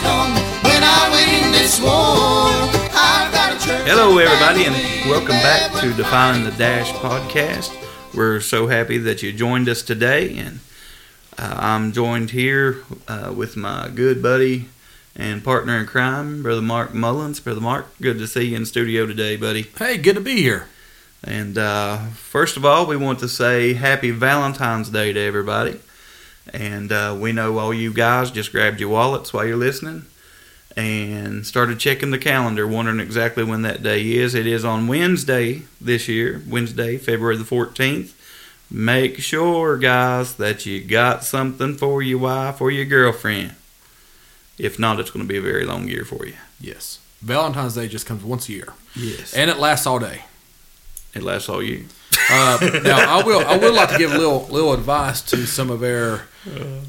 stone. When I win this war, I've got a church. Hello, everybody, and welcome back to Defining the Dash podcast. We're so happy that you joined us today, and uh, I'm joined here uh, with my good buddy and partner in crime, Brother Mark Mullins. Brother Mark, good to see you in studio today, buddy. Hey, good to be here. And uh, first of all, we want to say Happy Valentine's Day to everybody. And uh, we know all you guys just grabbed your wallets while you're listening and started checking the calendar, wondering exactly when that day is. It is on Wednesday this year, Wednesday, February the 14th. Make sure, guys, that you got something for your wife or your girlfriend. If not, it's going to be a very long year for you. Yes. Valentine's Day just comes once a year, Yes. and it lasts all day. It lasts all year. Uh, now, I will I would like to give a little little advice to some of our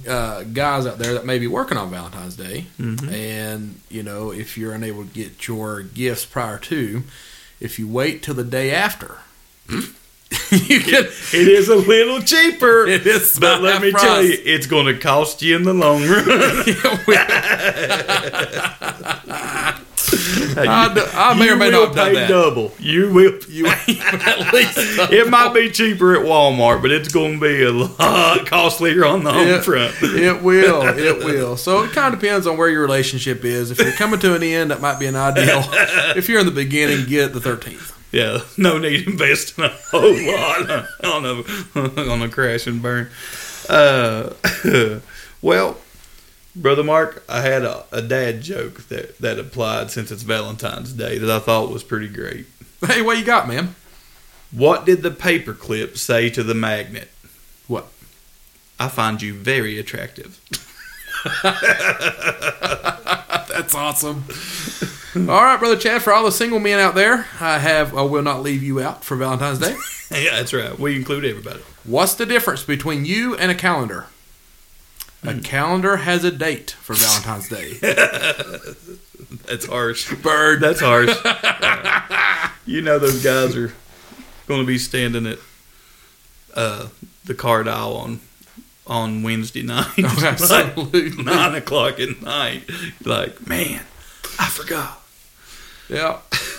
uh, guys out there that may be working on Valentine's Day, Mhm. and you know if you're unable to get your gifts prior to, if you wait till the day after, you can. It is a little cheaper. It is But let me price. tell you, it's going to cost you in the long run. I, I may you or may will not have done pay that. double. You will. You at least It might be cheaper at Walmart, but it's going to be a lot costlier on the home It- front. It will. It will. So it kind of depends on where your relationship is. If you're coming to an end, that might be an ideal. If you're in the beginning, get the 13th. Yeah, no need investing a whole lot on a on a crash and burn. Uh, well, brother Mark, I had a, a dad joke that that applied since it's Valentine's Day that I thought was pretty great. Hey, what you got, man? What did the paperclip say to the magnet? What? I find you very attractive. That's awesome. All right, brother Chad. For all the single men out there, I have. I will not leave you out for Valentine's Day. yeah, that's right. We include everybody. What's the difference between you and a calendar? A calendar has a date for Valentine's Day. That's harsh. Bird. That's harsh. you know those guys are going to be standing at uh, the card aisle on on Wednesday night, Oh, like nine o'clock at night. Like, man, I forgot. Yeah.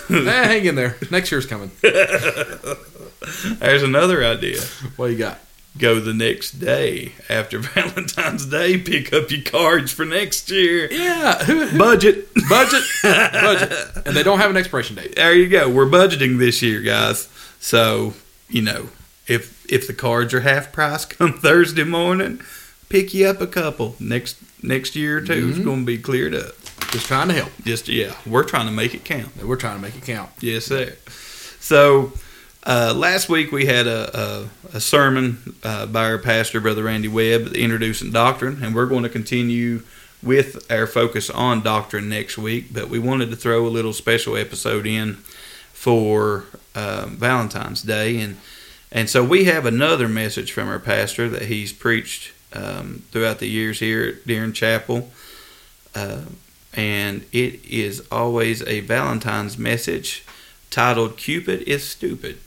Eh, hang in there. Next year's coming. There's another idea. What you got? Go the next day after Valentine's Day. Pick up your cards for next year. Yeah. Budget. budget. budget. And they don't have an expiration date. there you go. We're budgeting this year, guys. So you know, if if the cards are half price come Thursday morning, pick you up a couple. Next next year or 2 It's mm-hmm. going to be cleared up. Just trying to help. Just yeah, we're trying to make it count. We're trying to make it count. Yes, sir. So uh, last week we had a, a, a sermon uh, by our pastor, Brother Randy Webb, introducing doctrine, and we're going to continue with our focus on doctrine next week. But we wanted to throw a little special episode in for uh, Valentine's Day, and and so we have another message from our pastor that he's preached um, throughout the years here at Deering Chapel. Uh, and it is always a Valentine's message titled "Cupid is Stupid."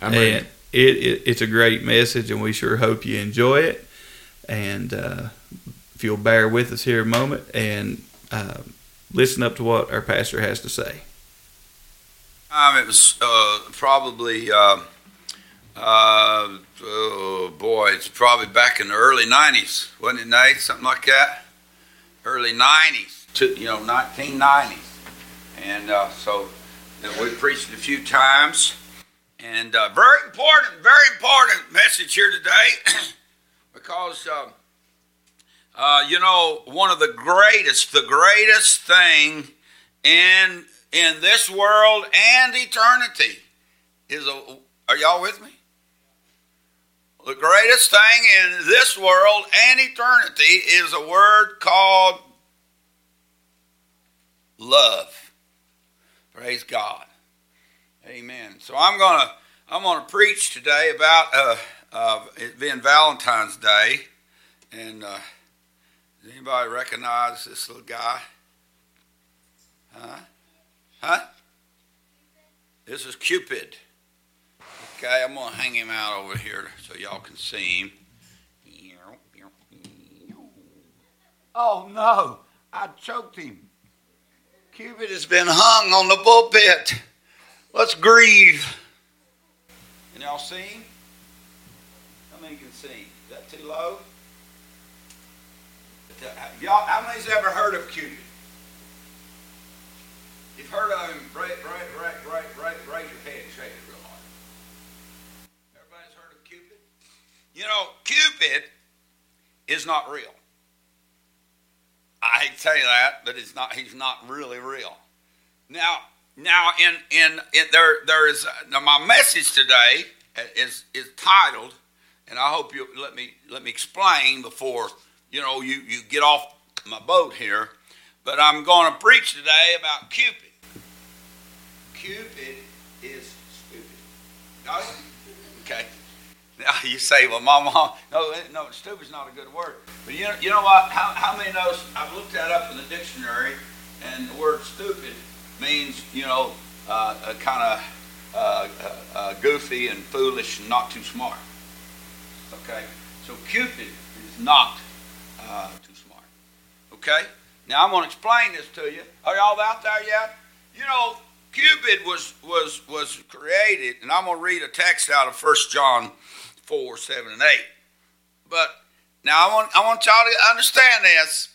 I'm ready. and it, it it's a great message, and we sure hope you enjoy it. And uh, if you'll bear with us here a moment and uh, listen up to what our pastor has to say. Um, it was uh, probably, uh, uh, oh boy, it's probably back in the early 90s, wasn't it, Nate? Something like that? Early 90s, to, you know, 1990s. And uh, so you know, we preached it a few times. And uh, very important, very important message here today because, uh, uh, you know, one of the greatest, the greatest thing in in this world and eternity is a are y'all with me? The greatest thing in this world and eternity is a word called love. Praise god amen so i'm gonna i'm gonna preach today about uh, uh, it being valentine's day and uh, does anybody recognize this little guy huh Huh? This is Cupid. Okay, I'm gonna hang him out over here so y'all can see him. Oh no, I choked him. Cupid has been hung on the pulpit. Let's grieve. Can y'all sing? How many can sing? Is that too low? Uh, y'all, how many's ever heard of Cupid? You've heard of him, right, right, right, right, right, raise your head and shake it real hard. Everybody's heard of Cupid? You know, Cupid is not real. I hate to tell you that, but it's not. He's not really real. Now, now, in in, there there is now my message today is is titled, and I hope you let me let me explain before you know you you get off my boat here. But I'm going to preach today about Cupid. Cupid is stupid. Okay. Now you say, well, my mom, no, no, stupid's not a good word. But you know, you know what? How, how many knows? I've looked that up in the dictionary, and the word stupid means, you know, uh, kind of uh, uh, uh, goofy and foolish and not too smart. Okay? So Cupid is not uh, too smart. Okay? Now I'm going to explain this to you. Are y'all out there yet? You know, Cupid was was was created, and I'm going to read a text out of 1 John 4, 7, and 8. But now I want I want y'all to understand this.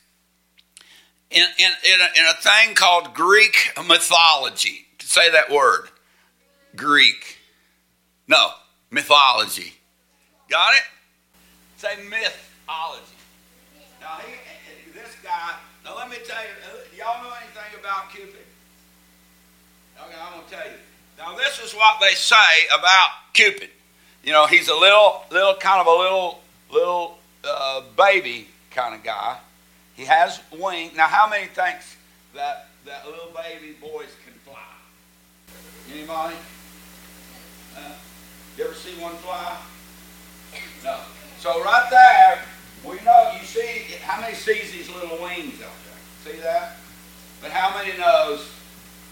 In, in, in, a, in a thing called Greek mythology. Say that word. Greek. No, mythology. Got it? Say mythology. Now, he, this guy, now let me tell you, y'all know anything about Cupid? Okay, I'm going to tell you. Now, this is what they say about Cupid. You know, he's a little, little kind of a little, little uh, baby kind of guy. He has wings. Now, how many thinks that that little baby boys can fly? Anybody? Uh, you ever see one fly? No. So right there, we know you see how many sees these little wings out there. See that? But how many knows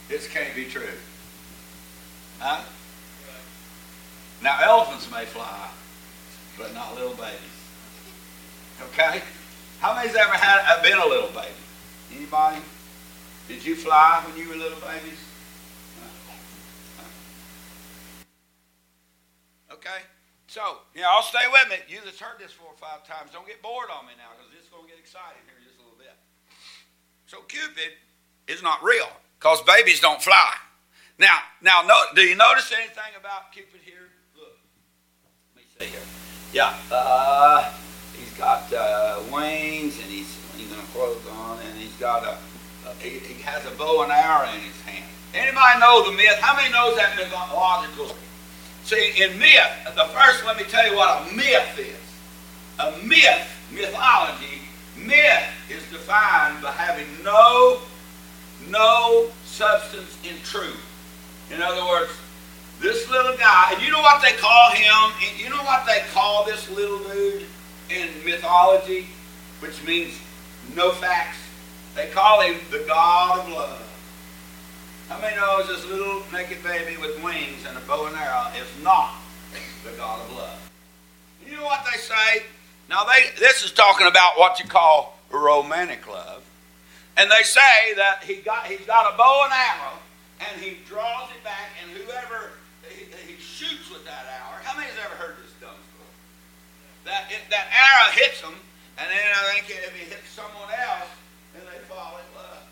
this can't be true? Huh? Now elephants may fly, but not little babies. Okay? How many's ever had uh, been a little baby? Anybody? Did you fly when you were little babies? Okay? So, you know, I'll stay with me. You just heard this four or five times, don't get bored on me now because it's going to get exciting here just a little bit. So Cupid is not real because babies don't fly. Now, now, no, do you notice anything about Cupid here? Look, let me see here. Yeah, uh, he's got uh, wings and he's he's got clothes on and he's got a, a he, he, has a bow and arrow in his hand. Anybody know the myth? How many knows that mythological? See, in myth, the first, let me tell you what a myth is. A myth, mythology, myth is defined by having no, no substance in truth. In other words, this little guy, and you know what they call him? You know what they call this little dude in mythology, which means no facts? They call him the God of love. How many knows this little naked baby with wings and a bow and arrow is not the God of love? You know what they say? Now they this is talking about what you call romantic love. And they say that he got he's got a bow and arrow and he draws it back and whoever he, he shoots with that arrow. How many has ever heard? That it, that arrow hits them and then I think if he hits someone else, then they fall in love.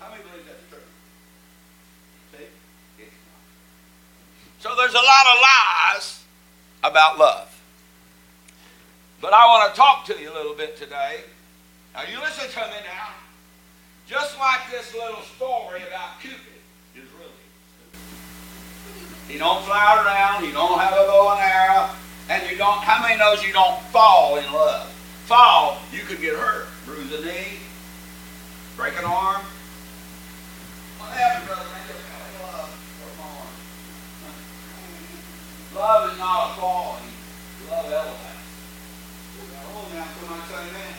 How many believe that's true? See? It's not. So there's a lot of lies about love. But I want to talk to you a little bit today. Now you listen to me now. Just like this little story about Cupid He don't fly around, he don't have a bow and arrow, and you don't how many knows you don't fall in love? Fall, you could get hurt. Bruise a knee, break an arm. What happened, brother? Love, love is not a falling. Love elevates. Oh, now somebody say amen.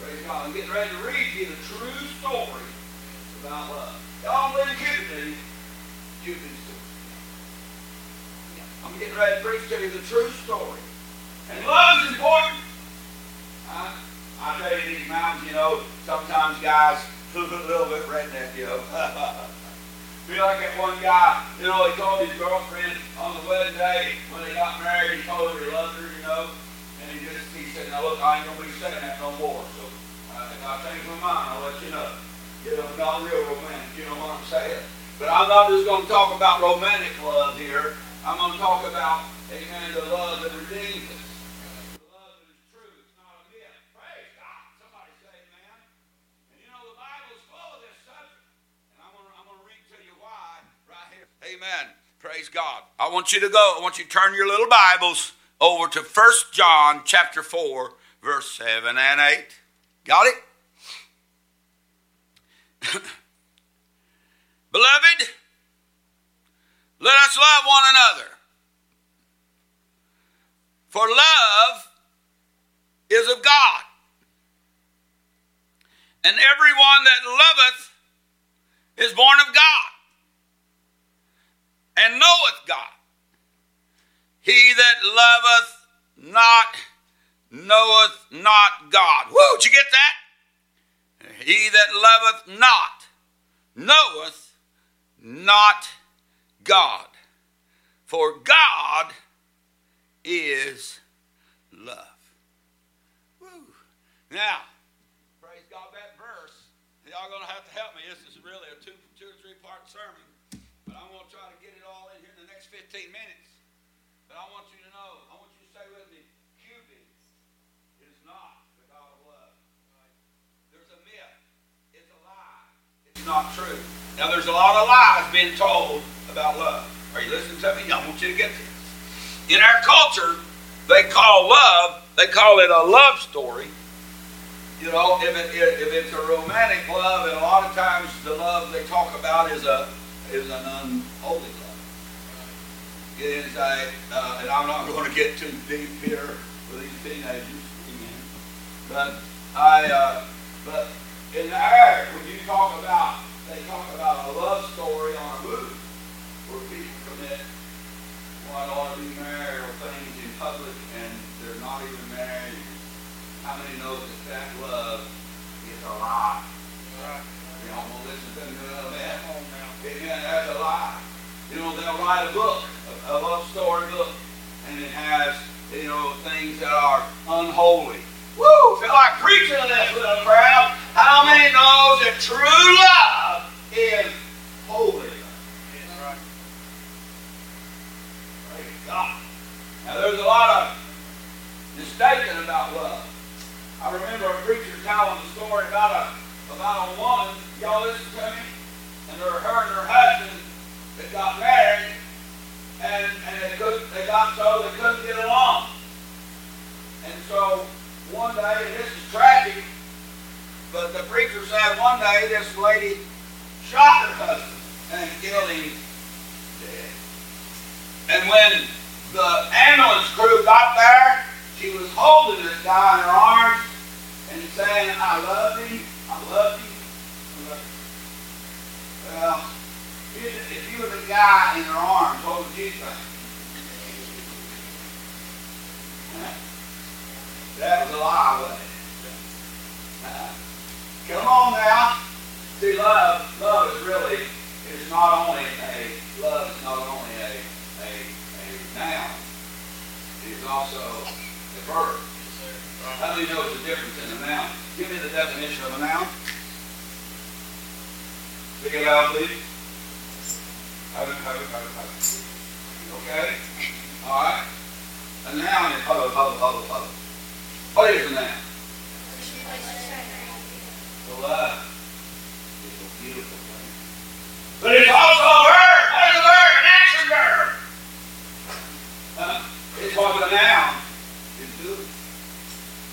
Praise God. I'm getting ready to read you the true story about love. Y'all believe Cupid, do you? Cupid's story. I'm getting ready to preach to you the true story. And love is important. Uh, I tell you, these mountains, you know, sometimes guys look a little bit redneck, you know. Be like that one guy, you know, he told his girlfriend on the wedding day when they got married, he told her he loved her, you know, and he just he said, "Now look, I ain't gonna be saying that no more. So uh, if I change my mind, I'll let you know." You know, not real romantic, you know what I'm saying? But I'm not just going to talk about romantic love here. I'm going to talk about, amen, the love that redeems us. The love that is true. It's not a myth. Praise God. Somebody say amen. And you know, the Bible is full of this subject. And I'm going to, I'm going to read to you why right here. Amen. Praise God. I want you to go. I want you to turn your little Bibles over to 1 John chapter 4, verse 7 and 8. Got it? Beloved, let us love one another. For love is of God. And everyone that loveth is born of God and knoweth God. He that loveth not knoweth not God. Woo, did you get that? He that loveth not knoweth not God. For God is love. Woo. Now, praise God, that verse, y'all to have to help me. This is really a two, two or three part sermon, but I'm to try to get it all in here in the next 15 minutes. But I want you to know, I want you to stay with me. Cupid is not the God of love. There's a myth. It's a lie. It's not true. Now, there's a lot of lies being told about love. Are you listening to me? I want you to get this. In our culture, they call love, they call it a love story. You know, if, it, if it's a romantic love, and a lot of times the love they talk about is a is an unholy love. It is a, uh, and I'm not going to get too deep here with these teenagers, amen. But I, uh, but in there, when you talk about, they talk about a love story on a movie where people commit what ought to be marital things in public and they're not even married. How many know that that love is a lie? Right. You don't want to listen to me a that. Amen. That's a lie. You know, they'll write a book, a, a love story book, and it has, you know, things that are unholy. Woo! Feel like preaching to this little crowd. How many knows that true love is holy? Praise God. Now, there's a lot of mistaken about love. I remember a preacher telling a story about a about a woman. Y'all listen to me. And her, her and her husband that got married, and and they could they got so they couldn't get along. And so one day, and this is tragic, but the preacher said one day this lady shot her husband and killed him dead. And when the ambulance crew got there, she was holding this guy in her arms and saying, I love him, I love you. Well, if you were the guy in her arms, what would you think? That was a lie, wasn't it? Uh, come on now. See, love, love is really, it's not only a, love is not only a, a, a noun, it is also a verb. How do you know the difference in a noun? Give me the definition of a noun. Speak it loud, please. Okay? All right? A noun is huddle, huddle, huddle, huddle. What is a noun? The love is a beautiful thing. But it's also a verb. What is a verb? An action verb. Huh? It's what a noun is doing.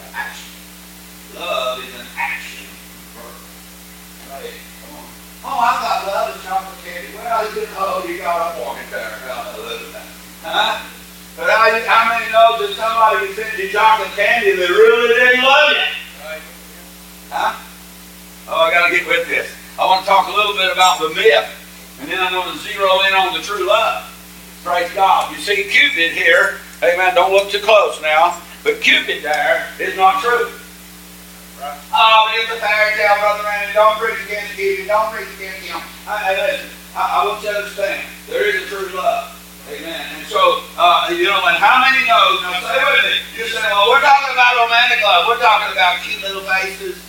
An action. Love is an action verb. Right? Come on. Oh, I got love and chocolate candy. Well, you know, you got up on it there. Hallelujah. Huh? But how, how many know that somebody can send you chocolate candy that really didn't love you? Huh? Oh, I got to get with this. I want to talk a little bit about the myth, and then I'm going to zero in on the true love. Praise God. You see Cupid here. Amen. Don't look too close now. But Cupid there is not true. Oh, but it's a fairy tale, Brother Randy. Don't preach against you. Don't preach against him. Hey, listen. I, I want you to understand. There is a true love. Amen. And so, uh, you know, and how many know? Now, say with me. You say, well, we're talking about romantic love. We're talking about cute little faces,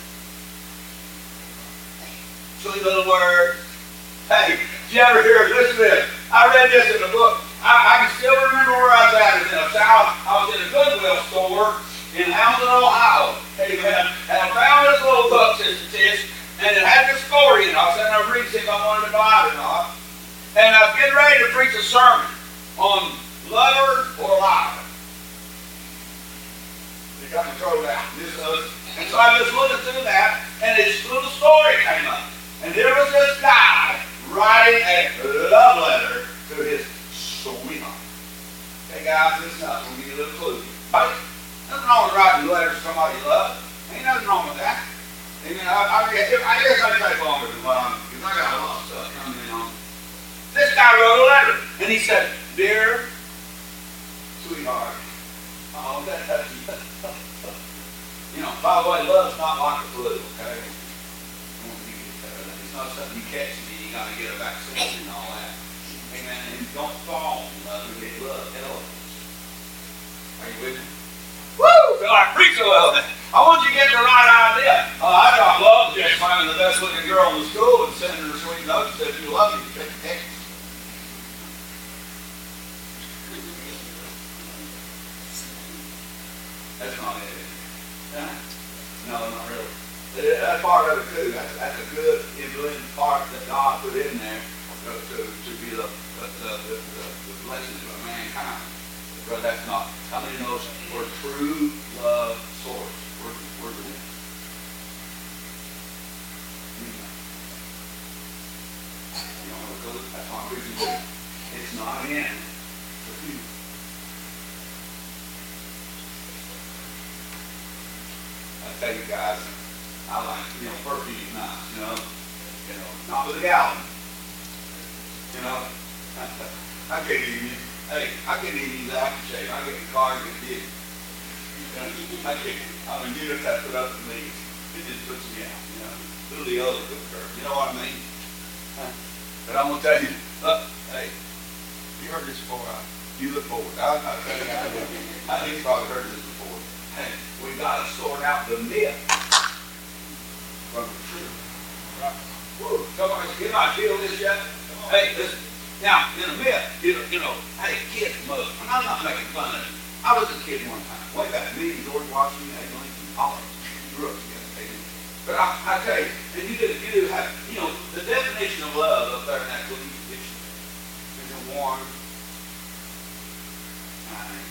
sweet little words. Hey, did you ever hear? Listen to this. I read this in a book. I, I can still remember where I was at. In a South. I was in a Goodwill store in Hamilton, Ohio. Amen. And I found this little book, Sister Tish, and it had this story in it. I was sitting there reading if I wanted to buy it or not. And I was getting ready to preach a sermon on lover or liar. It got me thrown out. And so I was looking through that, and this little story came up. And there was this guy writing a love letter to his sweetheart. Hey guys, listen up. We'll give you a little clue. Right? Nothing wrong with writing letters to somebody you love. Ain't nothing wrong with that. I mean, I, I, I guess I take longer than what I'm, because I got a lot of stuff coming in on. This guy wrote a letter, and he said, Dear sweetheart, oh, you know, by the way, love's not like a flu, okay? It's not something you catch and you got to get a vaccine and all that. Amen. And don't fall in love and get love. Hell. Are you with me? Woo! Feel like preach a little bit. I want you to get the right idea. Uh, I got love just finding the best looking girl in the school and sending her sweet notes that you love you. Take a text. That's not it. Huh? No, not really. That's part of it too. That's, that's a good influence part that God put in there to, to, to be the, the, the, the, the blessings of mankind. But that's not. How many knows where true love source? Preaching to. It's not in the few. I tell you guys, I like, you know, perfume nice, you know. You know, not with a gallon. You know, I can't even use, hey, I can't even use aftershave. I get the car and get hit. I can't, I mean, you just have to put up with me. It just puts me out, you know. Little the other girl, you know what I mean? But I'm gonna tell you, look, hey, you heard this before, I, you look forward. I, I, tell you, I, I think you probably heard this before. We gotta sort out the myth from the truth. Right. Woo, somebody, you not feel this yet? Hey, listen. Now, in a myth, you know, you know hey, kids must. And I'm not making fun of it. I was a kid one time. Way back, me and George Washington, Abe Lincoln, of grew up together. Amen. But I, I tell you, and you do, you do have, you know, the definition of love up there in that little dictionary. There's a warm, kind,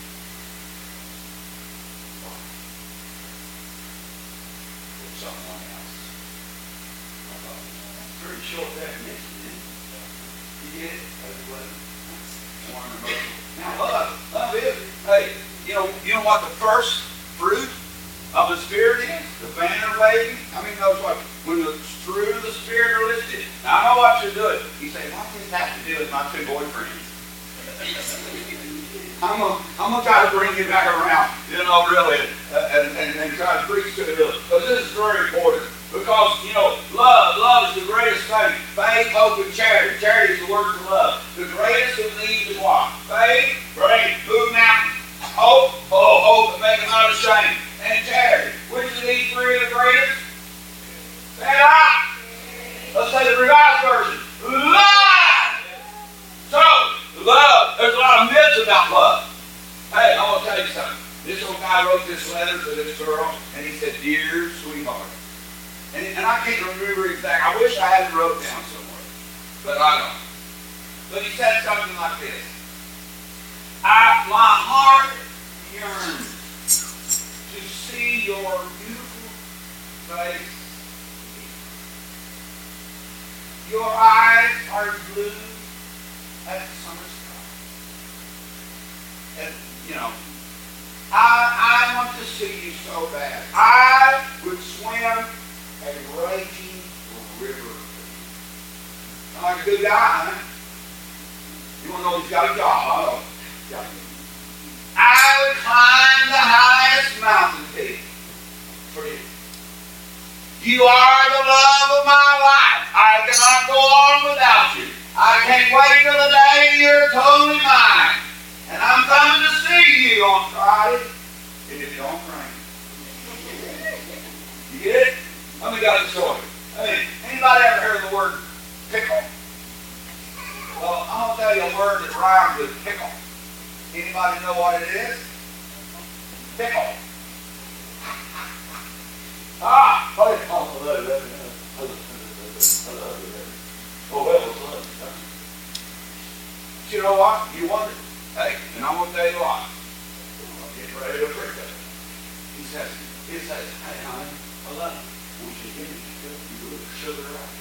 with someone else. Pretty short definition, it? You get it? That's what warm emotion. Now love, love is, hey, you know, you know what the first fruit of the Spirit is? The banner waving. I mean, knows what? When the fruit of the Spirit are listed. Now I know what you're doing. You say, what does that have to do with my two boyfriends? I'm gonna, I'm gonna try to bring you back around, you know, really, uh, and, and, and try to preach to it, because this is very important. Because, you know, love, love is the greatest thing. Faith, hope, and charity. Charity is the word for love. The greatest of these is what? Faith, great, move mountains. Hope, oh, hope, and make them not ashamed. And charity. Which of these three are the greatest? Say. Let's say the revised version. Love! So, love, there's a lot of myths about love. Hey, I want to tell you something. This old guy wrote this letter to this girl, and he said, Dear sweetheart. And, and I can't remember exactly. I wish I had it wrote down somewhere, but I don't. But he said something like this. I, my heart yearns to see your beautiful face. Your eyes are blue as the summer sky. And, you know, I, I want to see you so bad. I would swim a raging river. I'm like a good guy, huh? You want to know he's got a job? I I would climb the highest mountain peak for you. You are the love of my life. I cannot go on without you. I can't wait till the day you're totally mine. And I'm coming to see you on Friday if it don't rain. You get it? Let me got a story. Hey, anybody ever heard of the word pickle? Well, I'm gonna tell you a word that rhymes with pickle. Anybody know what it is? Pickle. Ah, oh, well. you know what? You wonder. Hey, and I'm gonna tell you what. I'm getting ready to preach it. He says, he says, hey honey, I love you. You sugar right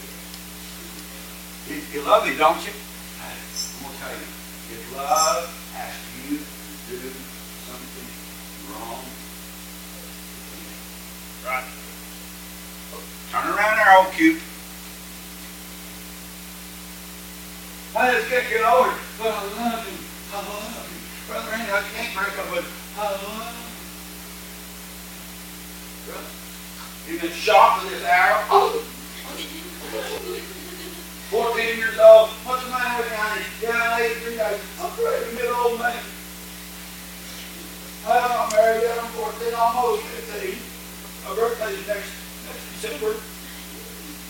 here? You, you love me, don't you? I'm gonna tell you. If love asks you to do something wrong, right? Turn around there, old cute. I just can't get over it, but I love you. I love you. Brother Randy, I can't break up with I love you. Brother, You've been shot with this arrow. Oh. 14 years old. What's the matter with you, honey? Yeah, 83 days. I'm pretty good old man. I'm not married yet. I'm 14, almost 15. My birthday's next, next December.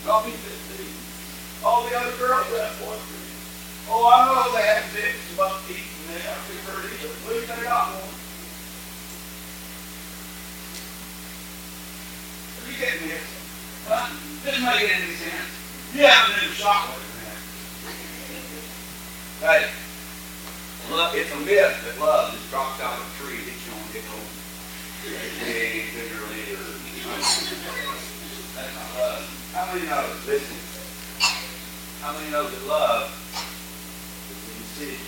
I'll be 15. All the other girls have boyfriends. Oh, I know they have six about eating. They have to pretty, but at least they got one. You getting this? Huh? Doesn't make any sense. You haven't been shot with man. Hey, look, it's a myth that love just drops out of a tree, hits you on the home. Big, bigger later. That's not love. How many know? Listen. How many know that love decision.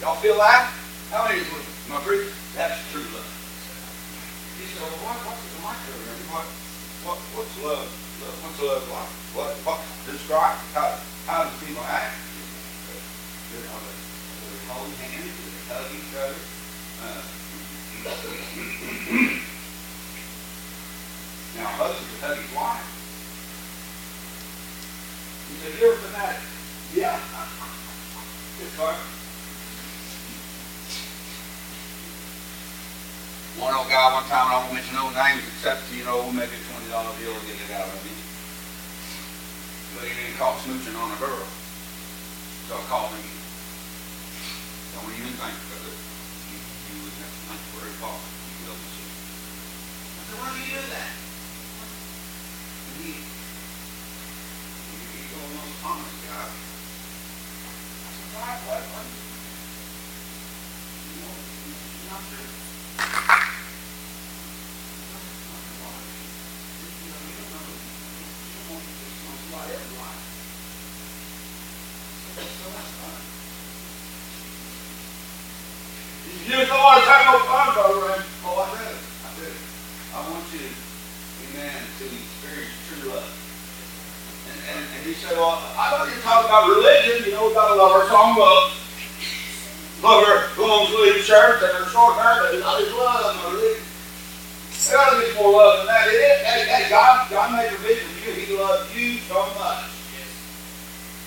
Y'all feel that? How many is my preacher? That's true love. You what, what's the micro? What, what, what's love? love? What's love like? What, what, describe how, how do people act? They hold hands, they hug each other. Uh, now, husband would hug his wife. He said, you ever been that? Yeah. Good fun. One old guy one time, and I won't mention no names except, you know, maybe a twenty dollar deal to get it out of me. But he didn't caught smooching on a girl. So I called him. Don't even think of it. You, you would have to think very far. You go and see. I said, why do you do that? And he, he's the most honest guy. I said, why, why, why? You know, it's not true. You just don't want to have no fun, brother. And, oh, I do. I do. I want you, amen, to experience true love. And, and, and he said, well, I thought you were talking about religion. You know, we got to love our songbook. Love her long sleeve shirt and her short hair. But I just love my religion. There got to be more love than that. It is. Hey, hey, God, God made a vision for He loves you so much.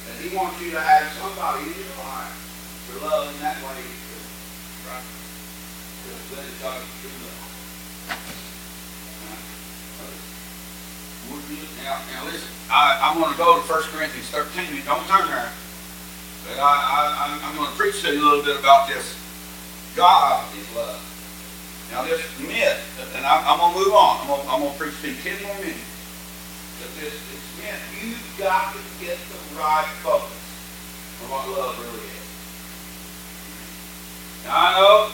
That he wants you to have somebody in your life to love in that way. Right? Let it talk true love. Now, now listen, I, I'm going to go to 1 Corinthians 13. You Don't turn there. But I, I, I'm, going to preach to you a little bit about this. God is love. Now this myth, and I, I'm going to move on. I'm going, I'm going to preach to you 10 more minutes. This, this you've got to get the right focus on what love really is. Now I know,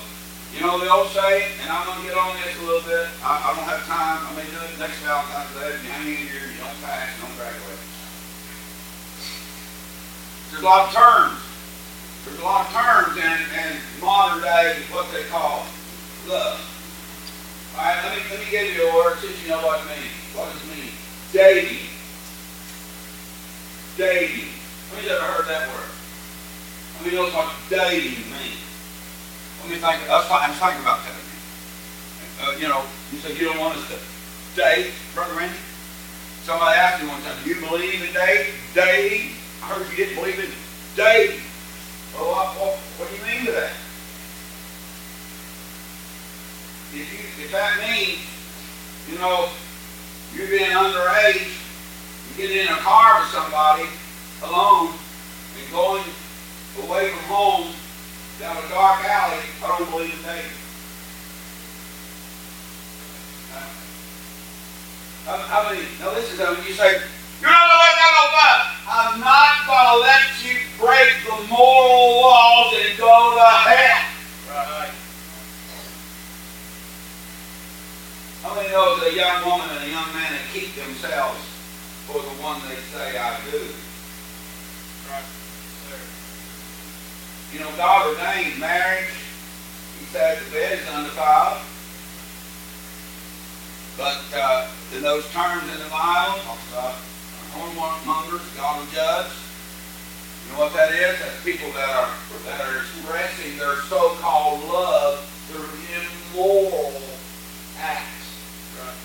you know the old saying, and I'm going to get on this a little bit. I, I don't have time. I may do it next Valentine's Day. If you hang in here, you don't pass, you don't graduate. There's a lot of terms. There's a lot of terms in, in modern day, what they call love. All right, let me, let me give you a word since you know what it means. What does it mean? Dating. Dating. Who's ever heard that word? Let me know what dating means. Let me think. I was, I was thinking about that. uh, you know, you say you don't want us to date, Brother Randy. Somebody asked me one time, do you believe in date, dating? I heard you didn't believe in dating. Well, what, what, what do you mean by that? If, you, if that means, you know, you're being underage, you get in a car with somebody alone and going away from home down a dark alley, I don't believe in dating. How many, now listen to me, you say, you're not gonna let that go by. I'm not gonna let you break the moral laws and go to hell. Right. How many know that a young woman and a young man that keep themselves for the one they say I do? Right. You know, God ordained marriage. He said the bed is undefiled. But uh, in those terms in the Bible, talks about whoremongers, God will judge. You know what that is? That's people that are that are expressing their so-called love through immoral acts. Right.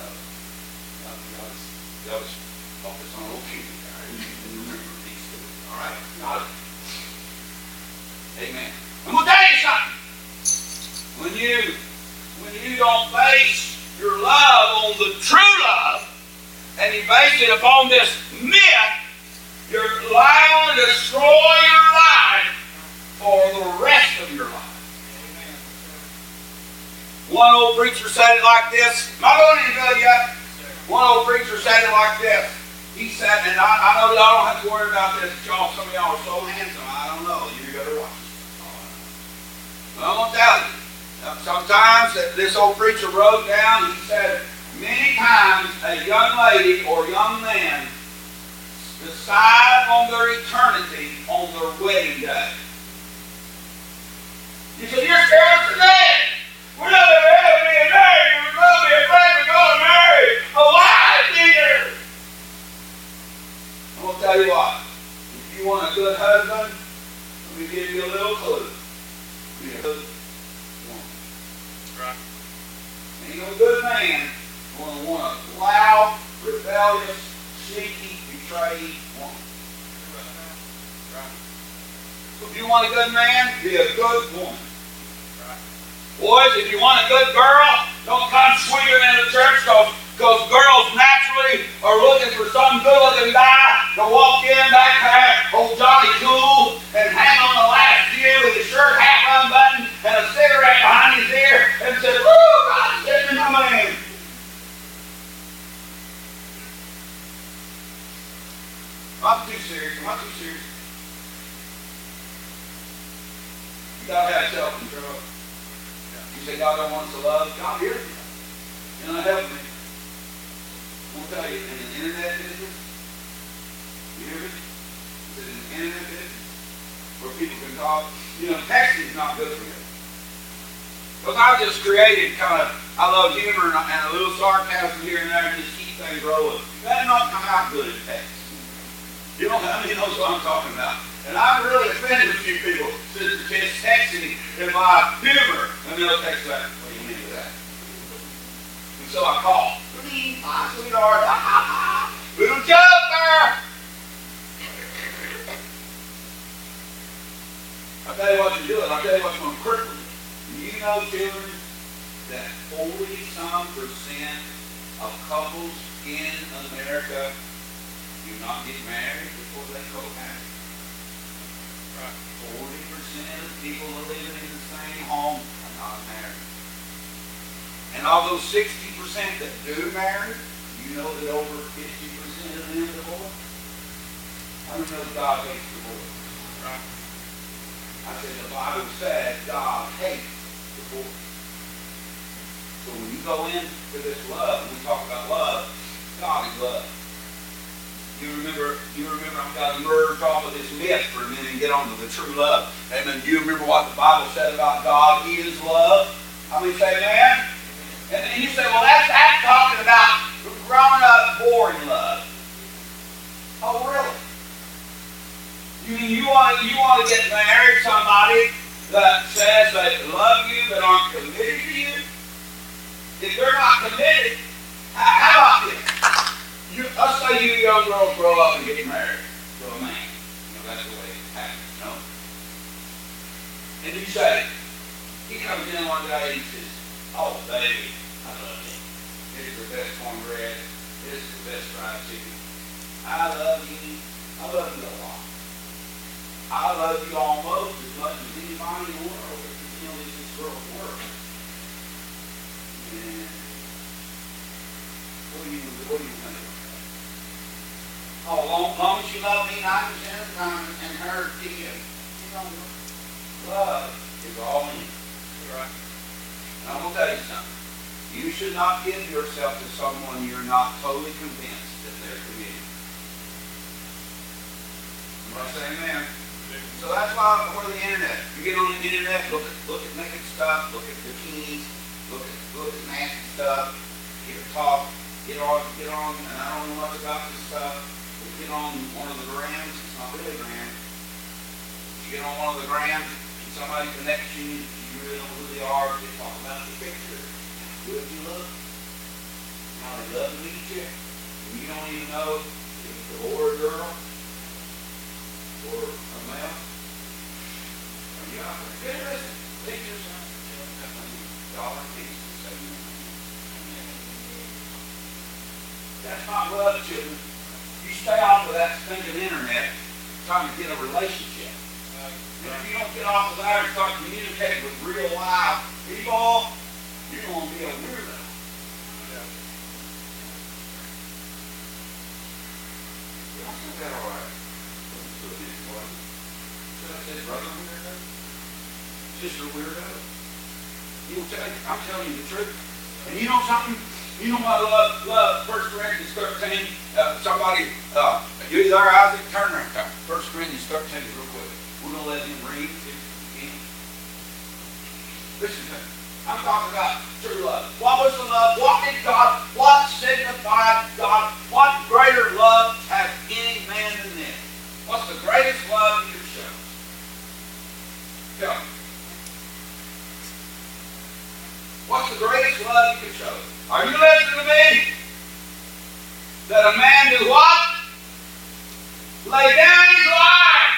Uh, y'all just, y'all just focus on old people. All right. Got it. Amen. I'm gonna tell you something. When you when you don't base your love on the true love, and you base it upon this myth, you're liable to destroy your life for the rest of your life. One old preacher said it like this. Going any good yet? One old preacher said it like this. He said, and I, I know y'all don't have to worry about this. Y'all, some of y'all are so handsome. I don't know. You better watch. Well, I'm gonna tell you. Sometimes this old preacher wrote down, he said, many times a young lady or young man decide on their eternity on their wedding day. You say, you're scared for that. We're not ever being married. We're going to be we're going to marry a wife here. I'm going to tell you what. If you want a good husband, let me give you a little clue. Be Right. Ain't good man going to want a loud, rebellious, sneaky, betrayed woman. Right. So if you want a good man, be a good woman. Boys, if you want a good girl, don't come swinging in the church because girls naturally are looking for some good-looking guy to walk in back there, old Johnny Cool, and hang on the last year with his shirt half unbuttoned and a cigarette behind his ear and say, Woo, God, send me my man. I'm too serious. I'm too serious. You gotta have self-control. You say God don't want to love. God hears you. You're not me. I'm tell you, in the internet business, you hear me? It's in the internet business where people can talk. You know, texting is not good for you. Because I just created kind of, I love humor and, a little sarcasm here and there and just keep things rolling. That not come out good in text. You know, how many know what I'm talking about? And I've really offended a few people since just texting in my humor. And they'll text back, what do you mean by that? And so I call. Please, hi, sweetheart. Little joker. I'll tell you what you're doing. I'll tell you what's going to cripple you you know, children, that 40 some percent of couples in America do not get married before they cohabit? Right. 40% of people are living in the same home are not married. And of those 60% that do marry, you know that over 50% of them divorce? How many know God hates divorce? Right. I said the Bible said God hates divorce. so when you go into this love, and we talk about love, God is love. You remember, you remember, I'm going to merge off of this myth for a minute and get on to the true love. Amen. You remember what the Bible said about God is love? How many say amen? And, and you say, well, that's, that's talking about grown up, boring love. Oh, really? You mean you want you want to get married somebody that says they love you but aren't committed to you? if they're not committed, how, how about this? You, let's say you young girls grow up and get married to a man. You know, that's the way it happens, you know? And you say, he comes in one day and he says, oh, baby, I love you. This is the best cornbread. This is the best fried chicken. I love you. I love you a lot. I love you almost as much as anybody in the world. You know, this is girl's work. And what do you, what do you think? Oh, long, long as you love me 90% of the time and her 10, you love is all in. Right. And I'm going to tell you something. You should not give yourself to someone you're not totally convinced that they're committed. I saying amen? So that's why I to the internet. You get on the internet, look at look at naked stuff, look at bikinis, look at look at nasty stuff, hear talk, get on get on and I don't know much about this stuff, get on one of the grams, it's not really a gram. You get on one of the grams, and somebody connects you, you really know who they are, they talk about the picture, how good you look, how they love to meet you, and you don't even know if it's a boy or a girl, or a male. Or you are, good, listen, pictures, dollar pieces, That's not love, children. You stay off of that stinking internet trying to get a relationship. And if you don't get off of there and start communicating with real live people, you're going to be a weirdo. Yeah, I said that all right. So it is, boy. Should I say brother weirdo? Sister weirdo? You will tell you, I'm telling you the truth. And you know something? You know what I love, love First Corinthians 13? Uh, somebody, uh, you there, Isaac? Turn around. First Corinthians 13 real quick. We're going to let him read. Listen to me. I'm talking about true love. What was the love? What did God, what signified God? What greater love has any man than this? What's the greatest love you can show? Tell me. What's show? Are you listening to me? That a man do what? Lay down his life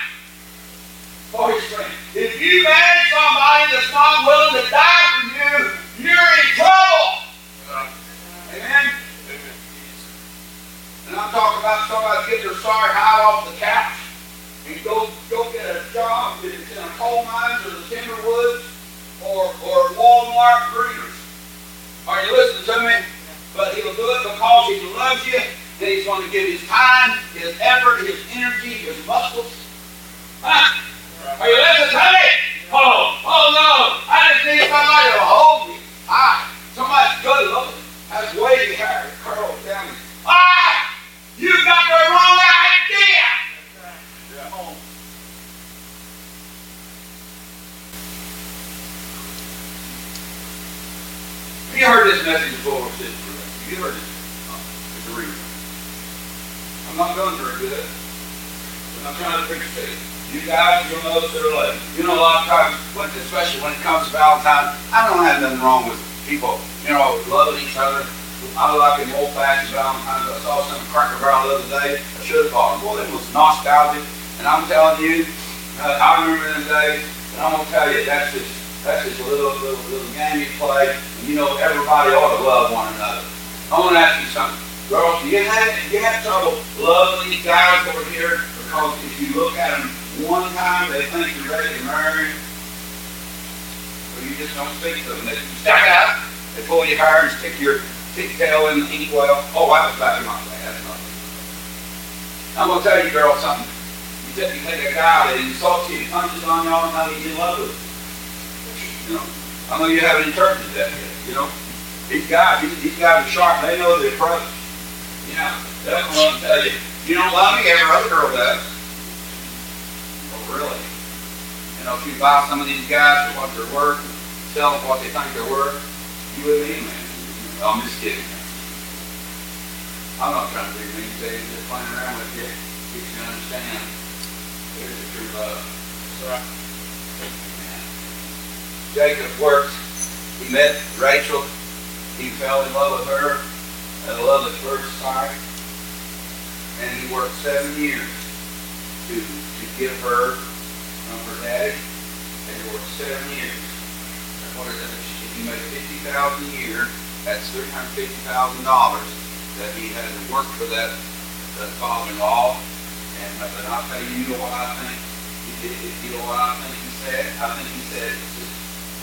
for his friend. If you marry somebody that's not willing to die for you, you're in trouble. Amen? And I'm talking about somebody get their sorry hide off the couch and go go get a job in a coal mines or the timber woods or, or Walmart greeters. Are you listening to me? But he'll do it because he loves you and he's going to give his time, his effort, his energy, his muscles. Huh? Are you listening to me? Oh, oh no. I just need somebody to hold me. Ah, somebody's good looking. Has wavy hair, curls down. Ah! You got the wrong idea! Oh. You heard this message before, Sister. You heard it. Oh, it's a reason. I'm not doing very good. But I'm trying to preach to you. Guys, you'll know that are late. You know, a lot of times, when, especially when it comes to Valentine's, I don't have nothing wrong with people, you know, loving each other. I like an old-fashioned Valentine's. I saw some Cracker Barrel the other day. I should have bought it. Boy, it was nostalgic. And I'm telling you, uh, I remember them days, and I'm going to tell you, that's just, that's just a little, little, little game you play. And you know, everybody ought to love one another. I want to ask you something. Girls, do you have, do you have trouble loving these guys over here? Because if you look at them one time, they think you're ready to marry. Or you just don't speak to them. They stack out. They pull your hair and stick your pigtail in the inkwell. Oh, that was back in my day. I'm going to tell you, girl, something. You take, you a guy that insults you, punches on you all the time, he's in love with you. You know, I know you haven't interpreted that yet, you know. These guys, these, these guys are sharp. They know the approach. You know, that's what I'm tell you. You don't love me, every other girl does. Oh, really? You know, if you buy some of these guys for what they're worth, sell them what they think they're worth, you wouldn't be man. I'm just kidding. I'm not trying to be mean today, just playing around with you. You to understand. There's the true love. Right. Jacob worked. He met Rachel. he fell in love with her at love at first sight. And he worked seven years to, to get her from her daddy. And he worked seven years. What is it? If he made fifty thousand a year, that's three hundred fifty thousand dollars that he had to work for that, that father-in-law. And, but I'll tell you, you know what I think? He did, you know what I think he said? I think he said,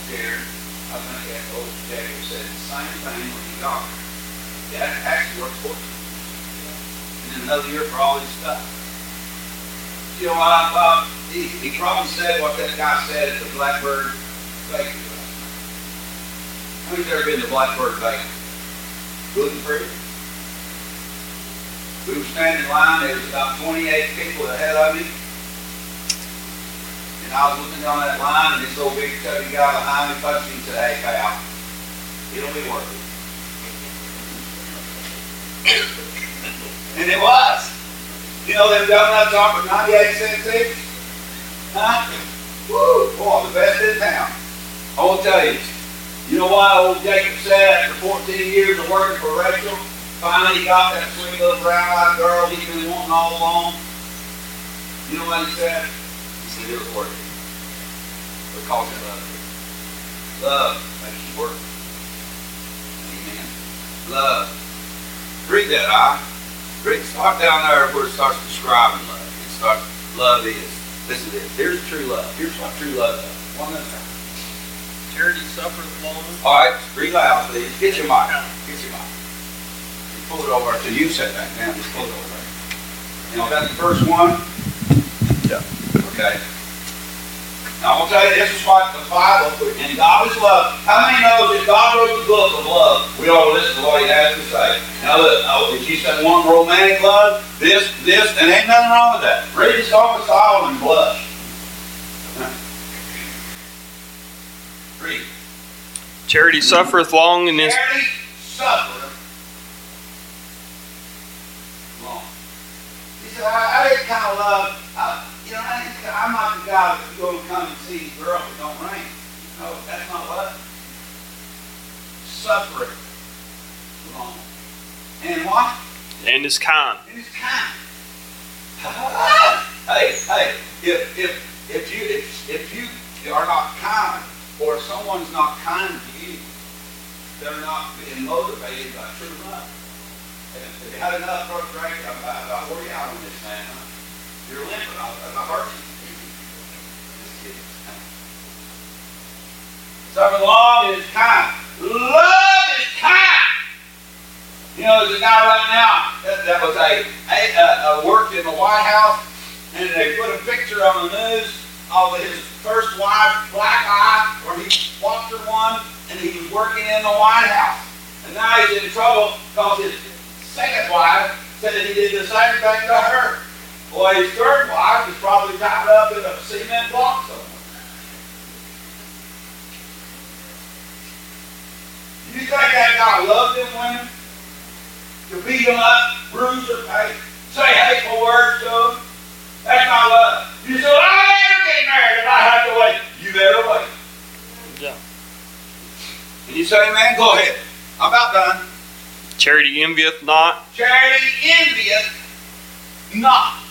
Sharon, I think that old Jacob said the same thing when he got her. Dad actually worked for him. And then another year for all his stuff. You know what I thought? He, he probably said what that guy said at the Blackbird Bakery. Who's ever been to Blackbird Bakery? Gluten free? We were standing in line, there was about 28 people ahead of me. I was looking down that line, and this old big chubby guy behind me touched me and said, hey, pal, it'll be worth it. and it was. You know them donuts are for 98 cents each? Huh? Woo! Boy, the best in town. I will tell you. You know why old Jacob said after 14 years of working for Rachel, finally he got that sweet little brown-eyed girl he's been wanting all along? You know what he said? He said it was worth it. Because of love. Love makes you work. Amen. Love. Read that, I. Read, start down there where it starts describing love. It starts, love is. Listen to this. Here's true love. Here's what true love is. One at a time. Charity suffereth long. All right, read loud, please. Get your mic. Get your mic. You pull it over to you. Set that down. Just pull it over. Now, that's the first one. Yeah. Okay. Now, I'm gonna tell you this is what the Bible and God is love. How many know that God wrote the book of love? We ought to listen to what He has to say. Now, look, oh, if you said one romantic love, this, this, and ain't nothing wrong with that. Read the Song of Solomon and blush. Read. Charity suffereth long and is Charity suffereth long. He said, I, I didn't kind of love, I, you know, I didn't, The guy that's going to come and see a girl that don't rain. No, that's not what. Suffereth long. And what? and is kind. And it's kind. hey, hey, if, if, if you if, if you are not kind, or if someone's not kind to you, they're not being motivated by true love. And if you had enough for a drink, I'm about, about where you out on this man. You're limping, I'll, I'll hurt you. Just kidding. Suffer long is kind. Love is kind. You know, there's a guy right now that, that was a, a, uh, worked in the White House, and they put a picture on the news of his first wife, black eye, where he her one, and he was working in the White House. And now he's in trouble because his second wife said that he did the same thing to her. Boy, his third wife is probably tied up in a cement block somewhere. You think that guy loved them women? To beat them up, bruise their face, say hateful words to them? That's not love. You say, well, I'll never get married if I have to wait. You better wait. Yeah. And you say, man, go ahead. I'm about done. Charity envieth not, Charity envieth not.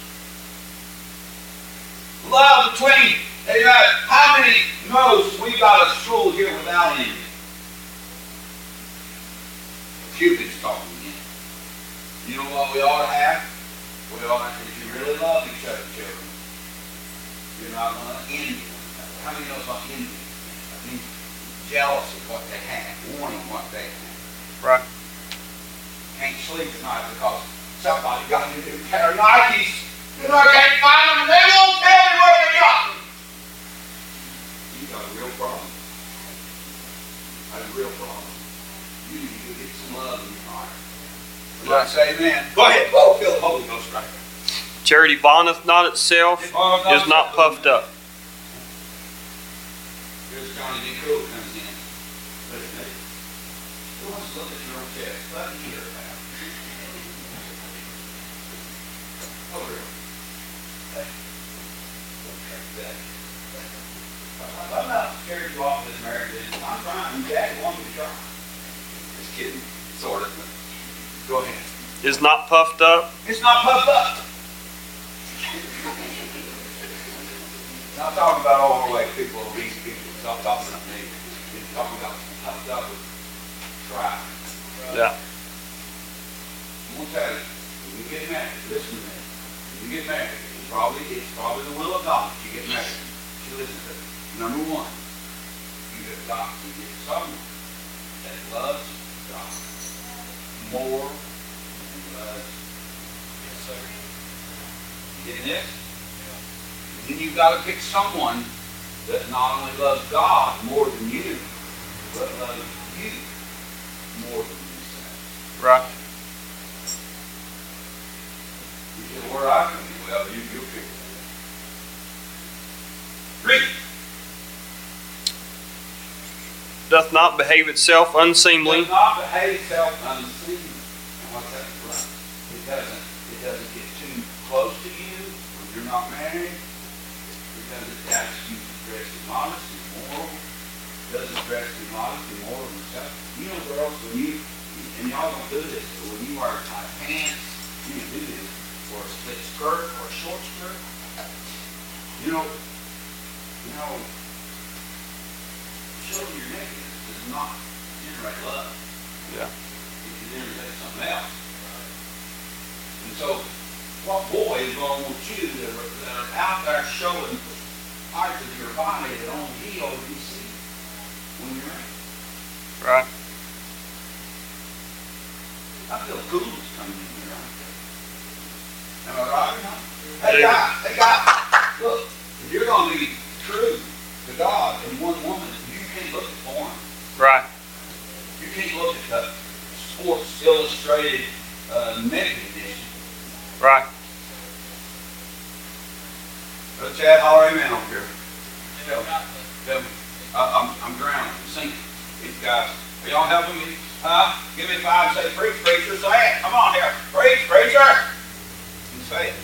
Love between, amen. How many knows we got a school here without envy? Cupid's talking again. You know what we ought to have? We ought to, if you really love each other, children, you're not going to envy one another. How many knows what envy is? I mean, jealous of what they have, wanting what they have right? can't sleep tonight because somebody got a new pair of Nikes and I can't find them and they won't tell me where they got them. You got a real problem. A real problem. You need get some love in your heart. Would I say amen? Go ahead. Oh, feel the Holy Ghost right there. Charity vaunteth not itself, is not puffed up. Here's Johnny D. Cool comes in. Listen, hey, who wants to look at your own chest? Let me hear it now. Over here. Hey. Don't. I'm not scared you off this marriage. I'm trying. Daddy wants me to try. Kidding, sort of. Go ahead. Is not puffed up. It's not puffed up. Not talking about overweight people, obese people. Not talking about me. It's talking about puffed up with pride. Yeah. I'm gonna tell you, when you get married, listen to me. When you get married, it's probably it's probably the will of God you get married. You listen to me. Number one, you have got to get someone that loves God more than loves. Yes, sir. You getting this? Then you've got to pick someone that not only loves God more than you, but loves you more than yourself. Right. You say, where I can be, well, you, you'll figure that out. Read. Doth not behave itself unseemly. Does not behave itself unseemly. What's that right? It doesn't, it doesn't get too close to you when you're not married. It doesn't ask you to dress immodest and moral. It doesn't dress immodest and moral and stuff. You know, girls, when you, and y'all don't do this, but when you wear tight pants, you can do this, or a split skirt, or a short skirt. You know, you know, showing your does not generate love. Yeah. It can generate something else. And so, what boy is going to want you that uh, are, that are out there showing parts of your body that only he or you see when you're in? Right. I feel coolness coming in here. Am I right? Hey, Yeah. guy, hey, guy, look, if you're going to be true to God and one woman, you can't look at porn. Right. You can't look at the Sports Illustrated uh, naked edition. Right. Brother Chad, holler amen over here. Tell me, tell me. I, I'm, I'm drowning, I'm sinking. These guys, are y'all helping me? Huh? Give me five and say, preach, preacher, say it. Come on here. Preach, preacher. You say it.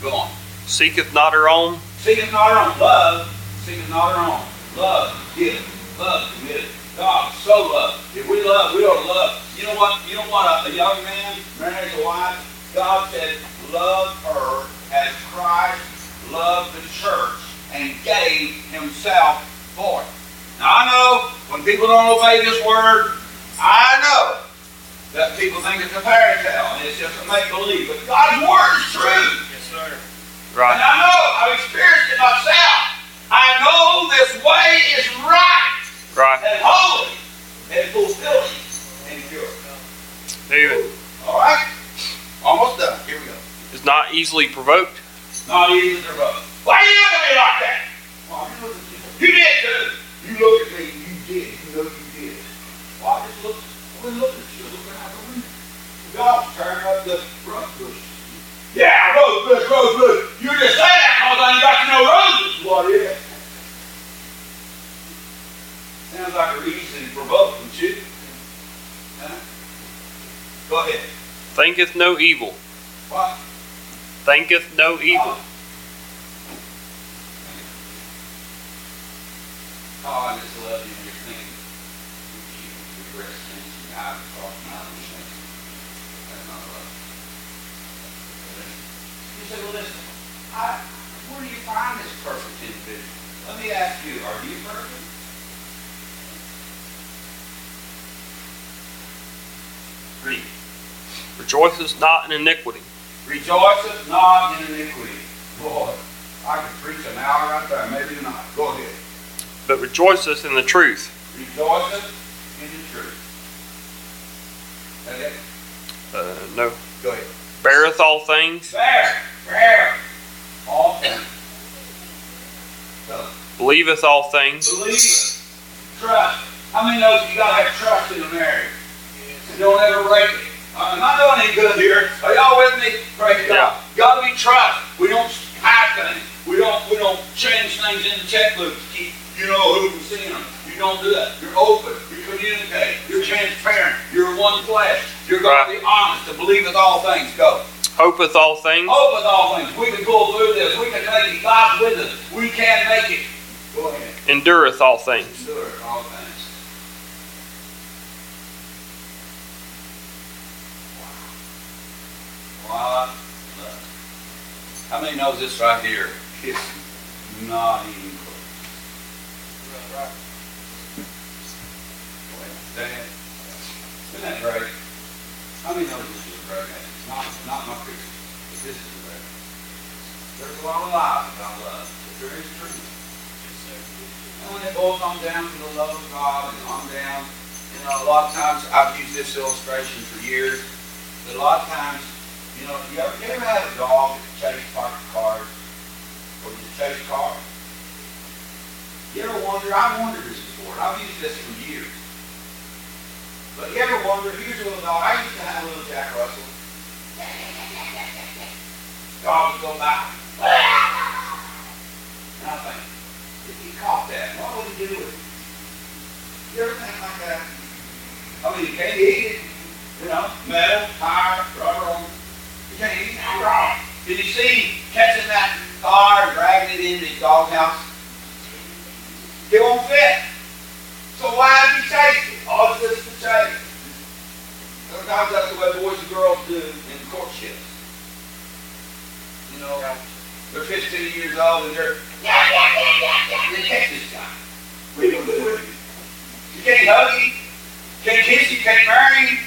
Go on. Seeketh not her own. Seeketh not her own. Love, seeketh not her own. Love, give. Love, committed. God so loved. If we love, we ought to love. You know what? You know what? A, a young man marries a wife. God said, love her as Christ loved the church and gave himself for it. Now I know when people don't obey this word, I know that people think it's a fairy tale and it's just a make believe. But God's word is true. Yes, sir. Right. And I know, I've experienced it myself. I know this way is right Right. and holy and fulfilling and pure. David All right? Almost done. Here we go. is not easily provoked. Not easily provoked. Why you look at me like that? Well, you look at you. You did too. You look at me. You did. You know you did. Well, I just look. I wasn't looking at you. Looking out the window. God's turning up the rose bush. Yeah, rose bush, rose bush. You just say that because I ain't got you no roses. What is? Sounds like a reason for both, don't you? Huh? Go ahead. Thinketh no evil. What? Thinketh no evil. Oh, I just love you and your thinking. You regret things and God across my understanding. That's not love. You say, well, listen, I, where do you find this perfect individual? Let me ask you, are you perfect? Read. Rejoiceth not in iniquity. Rejoiceth not in iniquity. Boy, I could preach an hour right there, maybe not. Go ahead. But rejoiceth in the truth. Rejoiceth in the truth. Okay? Uh, no. Go ahead. Beareth all things. Bear, bear, all things. So, Believeth all things. believe. Trust. How many knows you gotta have trust in a marriage? Don't ever break it. Uh, I'm not doing any good here. Are y'all with me? Praise God. Gotta be trust. We don't hide things. We don't we don't change things in the checkbook to keep you know who can see them. You don't do that. You're open. You communicate. You're transparent. You're one flesh. You're gonna be honest to believe with all things. Go hopeth all things. Hopeth all things. We can pull through this. We can make it. God's with us. We can make it. Go ahead. Endureth all things. Endureth all things. Wow. How many knows this right here? It's not even close. Right. Isn't that great? How many knows this is right not, not my preacher, but this is great. There's a lot of lies about love, but there is truth. And when it boils on down to the love of God and on down, you know, a lot of times I've used this illustration for years, but a lot of times, you know, you ever, you ever had a dog that chased parked cars or just chased cars? You ever wonder, I've wondered this before, and I've used this for years. But you ever wonder, here's a little dog, I used to have a little Jack Russell. Dog would go by. And I think, if he caught that, what would he do with it? You ever think like that? I mean, you can't eat it. You know, metal, tire, rubber. You can't eat it raw. Did you see catching that car and dragging it into his doghouse? It won't fit. So why did he chase it? All it's just to chase. Sometimes that's the way boys and girls do in courtships. You know, they're 15 years old and they're, yeah, yeah, yeah, yeah, yeah. They catch this guy. What are you going to do with him? You can't hug him. Can't kiss him. Can't marry him.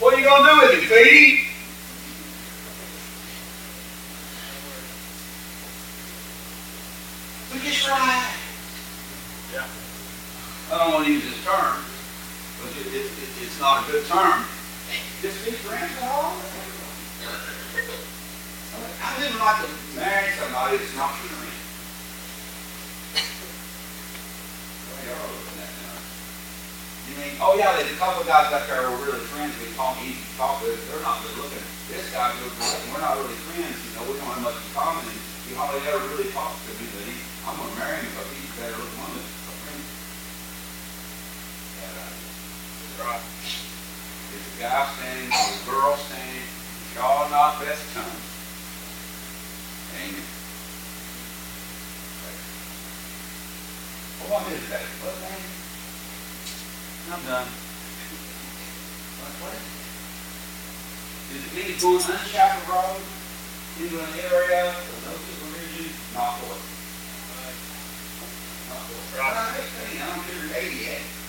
What are you going to do with him? Feed him? Look at right. Yeah. I don't want to use this term, but it, it, it, it's not a good term. Just be friends at all. I wouldn't like to marry somebody that's not your friend. Y'all are looking at now. You mean, oh yeah, there's a couple of guys out there who are really friends. We talk easy to talk with. They're not good looking. This guy goes looking. We're not really friends. You know, we don't have much in common. And he hardly ever really talks to me. But he, I'm gonna marry him because he's better looking one than a friend. Yeah, right. There's a guy standing, there's a girl standing. Y'all not best chums. Amen. Well, what is that? What name? I'm done. What, what? Is it mean going unshackled road into an area of people religion? Not for it. Not for it. Right. I'm 16, I'm 188.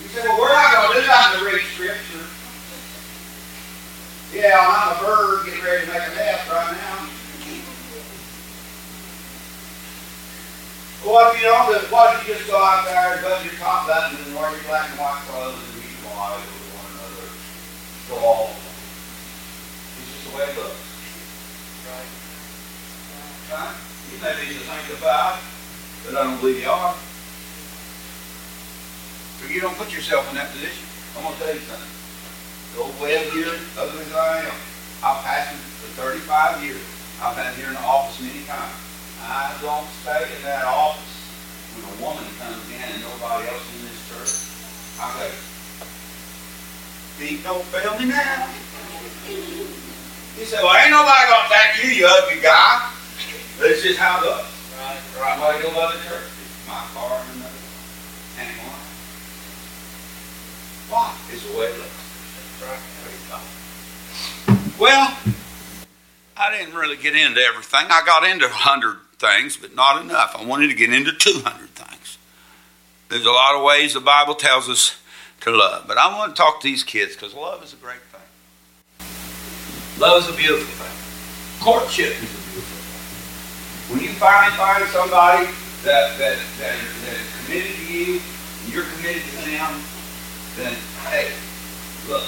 You say, well, we're not going to do that to read scripture. Yeah, I'm a bird getting ready to make a nest right now. What if you don't do, what if you just go out there and button your top button and wear your black and white clothes and be quiet with one another? Go all. It's just the way it looks. Right? Right? You may be the sanctified, but I don't believe you are. So you don't put yourself in that position. I'm going to tell you something. The old Webb here, ugly as I am, I've passed for 35 years. I've been here in the office many times. I don't stay in that office when a woman comes in and nobody else in this church. I say, feet don't fail me now. He said, well, ain't nobody going to attack you, you ugly guy. This is how it goes. Right. Right. Why go by the church? It's my car and another. And why? The way it looks. Well, I didn't really get into everything. I got into 100 things, but not enough. I wanted to get into 200 things. There's a lot of ways the Bible tells us to love. But I want to talk to these kids because love is a great thing. Love is a beautiful thing. Courtship is a beautiful thing. When you finally find somebody that, that, that, that is committed to you, and you're committed to them, then, hey, look.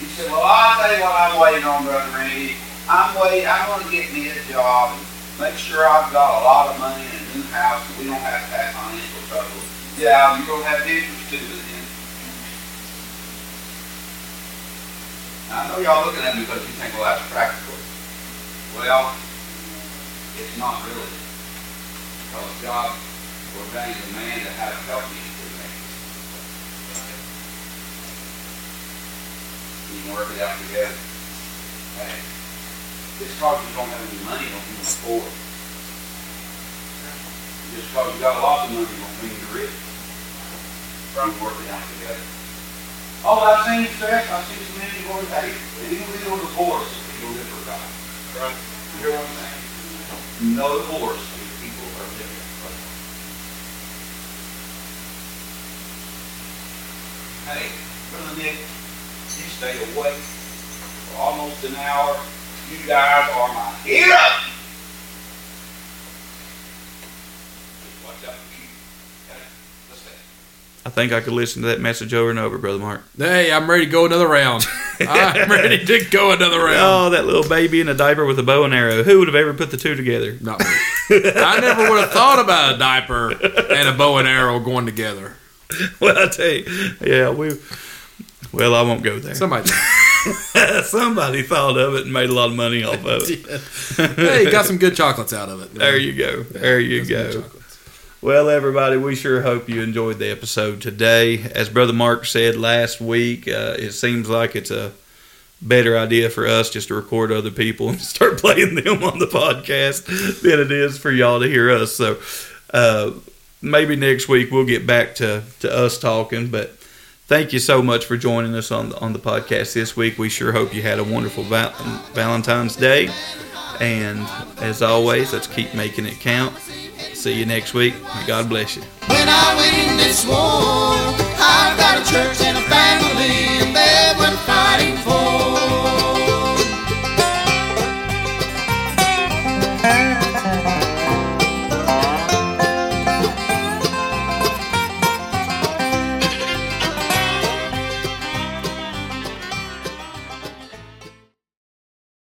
You say, well, I'll tell you what I'm waiting on, Brother Randy. I'm waiting, I'm going to get me a job and make sure I've got a lot of money and a new house and we don't have to have financial trouble. Yeah, you're going to have issues too then. Now, I know y'all looking at me because you think, well, that's practical. Well, it's not really. Because God ordained a man to have help me through that. You work it out together. Hey, just because you don't have any money don't mean you're poor. Just because you got a lot of money don't mean you're rich. You can work it out together. All I've seen, Seth, I've seen some men going, hey, you can go divorce if you live for God. Right. You hear what I'm saying? No divorce if people are living. Hey, Brother Nick, you stay awake for almost an hour. You guys are my heroes. Watch out for you. Okay? Let's stay. I think I could listen to that message over and over, brother Mark. Hey, I'm ready to go another round. I'm ready to go another round. Oh, that little baby in a diaper with a bow and arrow. Who would have ever put the two together? Not me. I never would have thought about a diaper and a bow and arrow going together. Well, I tell you, yeah, we. Well, I won't go there. Somebody. Somebody thought of it and made a lot of money off of it. hey, got some good chocolates out of it. There you go. There you Got some good go. Well, everybody, we sure hope you enjoyed the episode today. As Brother Mark said last week, uh, it seems like it's a better idea for us just to record other people and start playing them on the podcast than it is for y'all to hear us. So uh, maybe next week we'll get back to, to us talking. But thank you so much for joining us on the, on the podcast this week. We sure hope you had a wonderful val- Valentine's Day. And as always, let's keep making it count. See you next week. God bless you.